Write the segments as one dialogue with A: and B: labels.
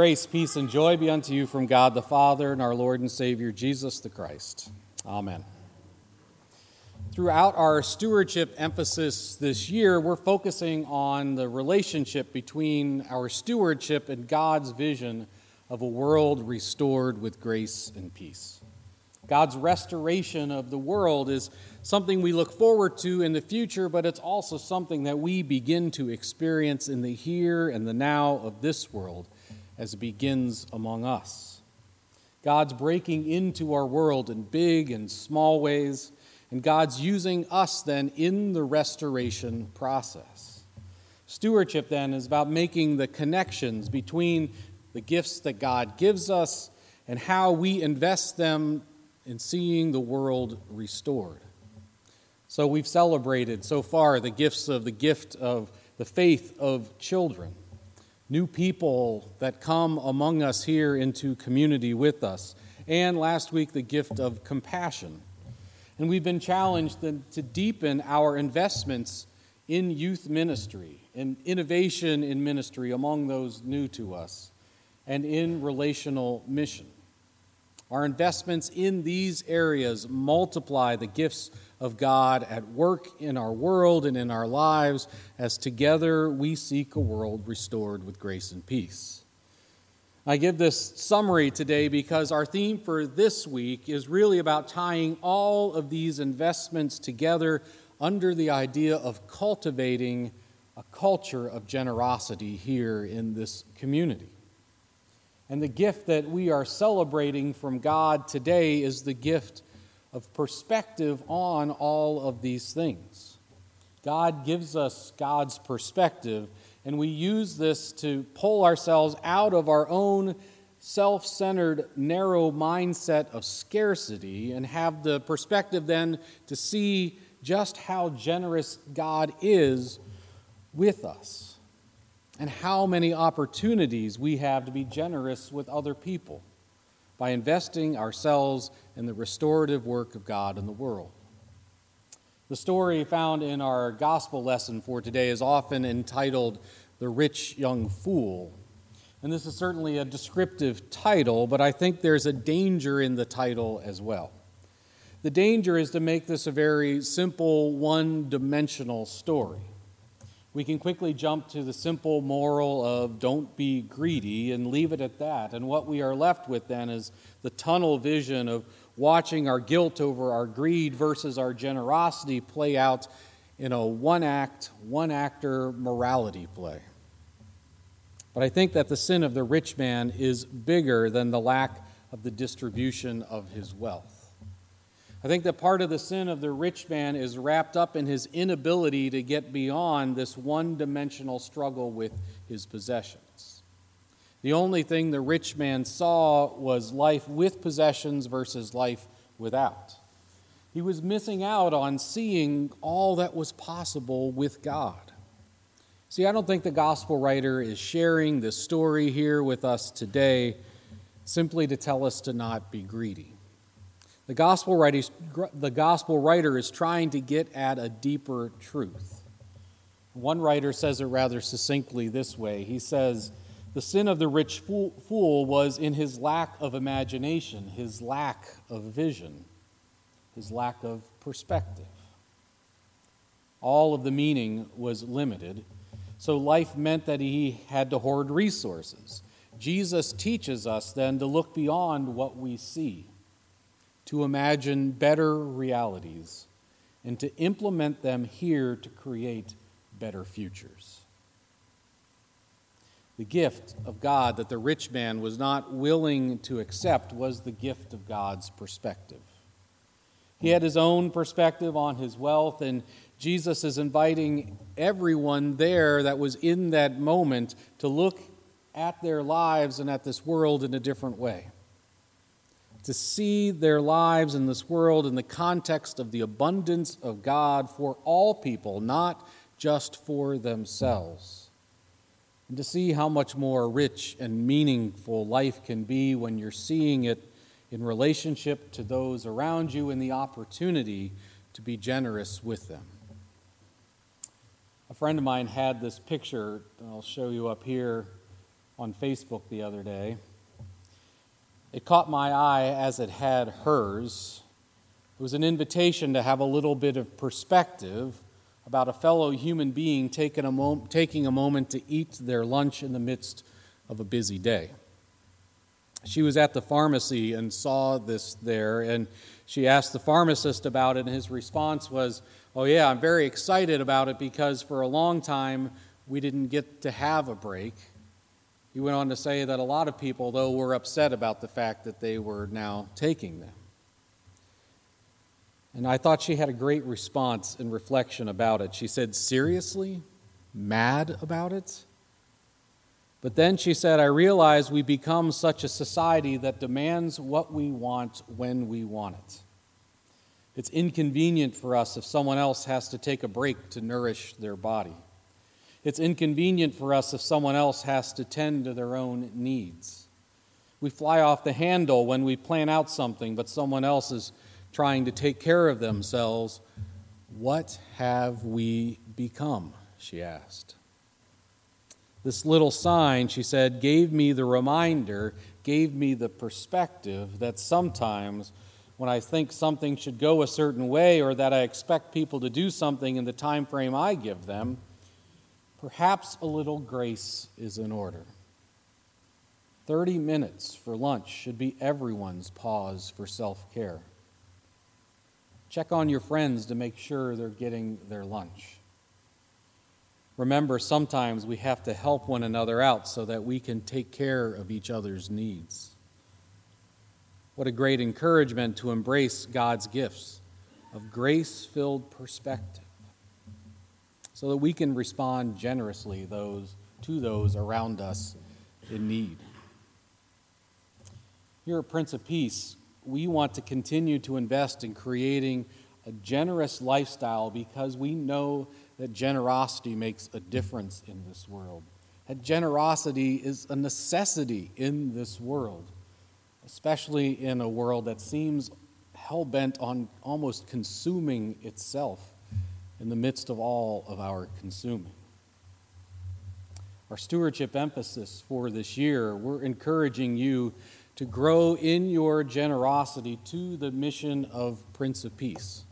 A: Grace, peace, and joy be unto you from God the Father and our Lord and Savior Jesus the Christ. Amen. Throughout our stewardship emphasis this year, we're focusing on the relationship between our stewardship and God's vision of a world restored with grace and peace. God's restoration of the world is something we look forward to in the future, but it's also something that we begin to experience in the here and the now of this world as it begins among us. God's breaking into our world in big and small ways, and God's using us then in the restoration process. Stewardship then is about making the connections between the gifts that God gives us and how we invest them in seeing the world restored. So we've celebrated so far the gifts of the gift of the faith of children new people that come among us here into community with us. And last week, the gift of compassion. And we've been challenged to deepen our investments in youth ministry and innovation in ministry among those new to us and in relational mission. Our investments in these areas multiply the gifts of God at work in our world and in our lives as together we seek a world restored with grace and peace. I give this summary today because our theme for this week is really about tying all of these investments together under the idea of cultivating a culture of generosity here in this community. And the gift that we are celebrating from God today is the gift of perspective on all of these things. God gives us God's perspective, and we use this to pull ourselves out of our own self centered, narrow mindset of scarcity and have the perspective then to see just how generous God is with us and how many opportunities we have to be generous with other people by investing ourselves in the restorative work of God in the world. The story found in our gospel lesson for today is often entitled The Rich Young Fool. And this is certainly a descriptive title, but I think there's a danger in the title as well. The danger is to make this a very simple, one dimensional story we can quickly jump to the simple moral of don't be greedy and leave it at that. And what we are left with then is the tunnel vision of watching our guilt over our greed versus our generosity play out in a one act, one actor morality play. But I think that the sin of the rich man is bigger than the lack of the distribution of his wealth. I think that part of the sin of the rich man is wrapped up in his inability to get beyond this one dimensional struggle with his possessions. The only thing the rich man saw was life with possessions versus life without. He was missing out on seeing all that was possible with God. See, I don't think the gospel writer is sharing this story here with us today simply to tell us to not be greedy. The gospel, writer, the gospel writer is trying to get at a deeper truth. One writer says it rather succinctly this way He says, The sin of the rich fool was in his lack of imagination, his lack of vision, his lack of perspective. All of the meaning was limited, so life meant that he had to hoard resources. Jesus teaches us then to look beyond what we see to imagine better realities and to implement them here to create better futures. The gift of God that the rich man was not willing to accept was the gift of God's perspective. He had his own perspective on his wealth, and Jesus is inviting everyone there that was in that moment to look at their lives and at this world in a different way. To see their lives in this world in the context of the abundance of God for all people, not just for themselves. And to see how much more rich and meaningful life can be when you're seeing it in relationship to those around you and the opportunity to be generous with them. A friend of mine had this picture, I'll show you up here on Facebook the other day. It caught my eye as it had hers. It was an invitation to have a little bit of perspective about a fellow human being taking a, taking a moment to eat their lunch in the midst of a busy day. She was at the pharmacy and saw this there, and she asked the pharmacist about it, and his response was, Oh, yeah, I'm very excited about it because for a long time we didn't get to have a break. He went on to say that a lot of people, though, were upset about the fact that they were now taking them. And I thought she had a great response and reflection about it. She said, Seriously? Mad about it? But then she said, I realize we become such a society that demands what we want when we want it. It's inconvenient for us if someone else has to take a break to nourish their body. It's inconvenient for us if someone else has to tend to their own needs. We fly off the handle when we plan out something, but someone else is trying to take care of themselves. What have we become? She asked. This little sign, she said, gave me the reminder, gave me the perspective that sometimes when I think something should go a certain way or that I expect people to do something in the time frame I give them, perhaps a little grace is in order. 30 minutes for lunch should be everyone's pause for self care. Check on your friends to make sure they're getting their lunch. Remember, sometimes we have to help one another out so that we can take care of each other's needs. What a great encouragement to embrace God's gifts of grace filled perspective so that we can respond generously those, to those around us in need. Here at Prince of Peace, we want to continue to invest in creating a generous lifestyle because we know that generosity makes a difference in this world. That generosity is a necessity in this world, especially in a world that seems hell bent on almost consuming itself in the midst of all of our consuming. Our stewardship emphasis for this year, we're encouraging you to grow in your generosity to the mission of Prince of Peace.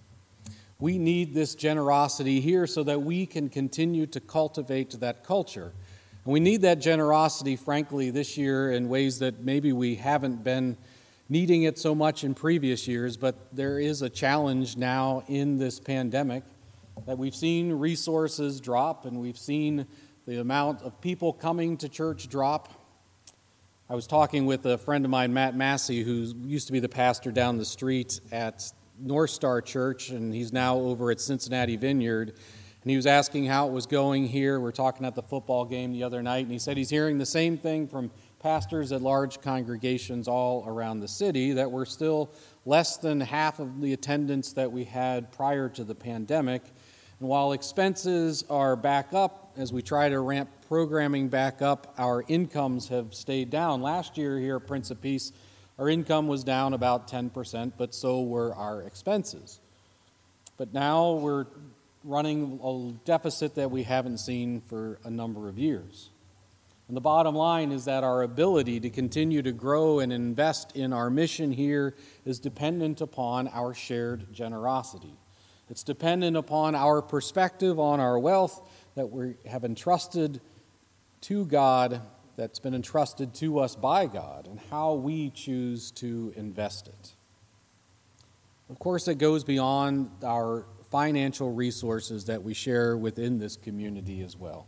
A: We need this generosity here so that we can continue to cultivate that culture. And we need that generosity, frankly, this year in ways that maybe we haven't been needing it so much in previous years, but there is a challenge now in this pandemic that we've seen resources drop and we've seen the amount of people coming to church drop. I was talking with a friend of mine, Matt Massey, who used to be the pastor down the street at North Star Church, and he's now over at Cincinnati Vineyard. And he was asking how it was going here. We are talking at the football game the other night, and he said he's hearing the same thing from pastors at large congregations all around the city that we're still less than half of the attendance that we had prior to the pandemic. And while expenses are back up as we try to ramp programming back up, our incomes have stayed down. Last year here at Prince of Peace, our income was down about 10%, but so were our expenses. But now we're running a deficit that we haven't seen for a number of years. And the bottom line is that our ability to continue to grow and invest in our mission here is dependent upon our shared generosity. It's dependent upon our perspective on our wealth that we have entrusted to God, that's been entrusted to us by God, and how we choose to invest it. Of course, it goes beyond our financial resources that we share within this community as well.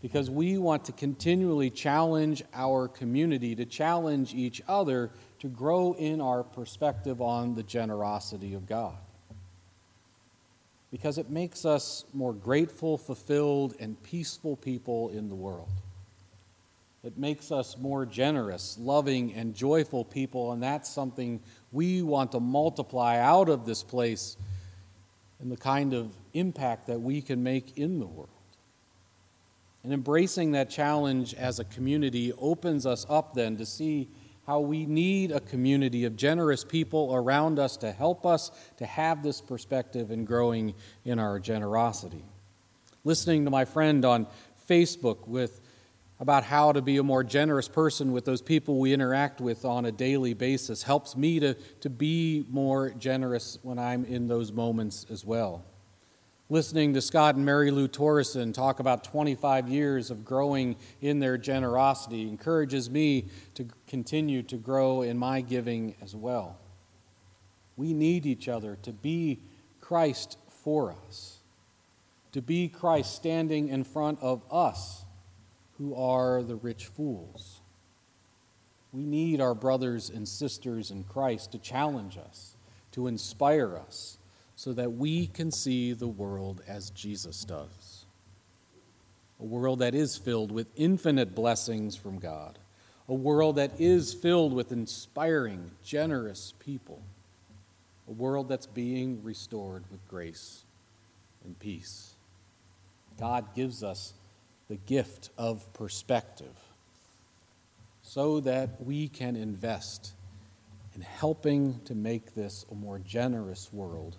A: Because we want to continually challenge our community, to challenge each other to grow in our perspective on the generosity of God because it makes us more grateful, fulfilled, and peaceful people in the world. It makes us more generous, loving, and joyful people, and that's something we want to multiply out of this place and the kind of impact that we can make in the world. And embracing that challenge as a community opens us up then to see how we need a community of generous people around us to help us to have this perspective and growing in our generosity. Listening to my friend on Facebook with about how to be a more generous person with those people we interact with on a daily basis helps me to, to be more generous when I'm in those moments as well. Listening to Scott and Mary Lou Torreson talk about 25 years of growing in their generosity encourages me to continue to grow in my giving as well. We need each other to be Christ for us, to be Christ standing in front of us who are the rich fools. We need our brothers and sisters in Christ to challenge us, to inspire us, so that we can see the world as Jesus does. A world that is filled with infinite blessings from God, a world that is filled with inspiring, generous people, a world that's being restored with grace and peace. God gives us the gift of perspective so that we can invest in helping to make this a more generous world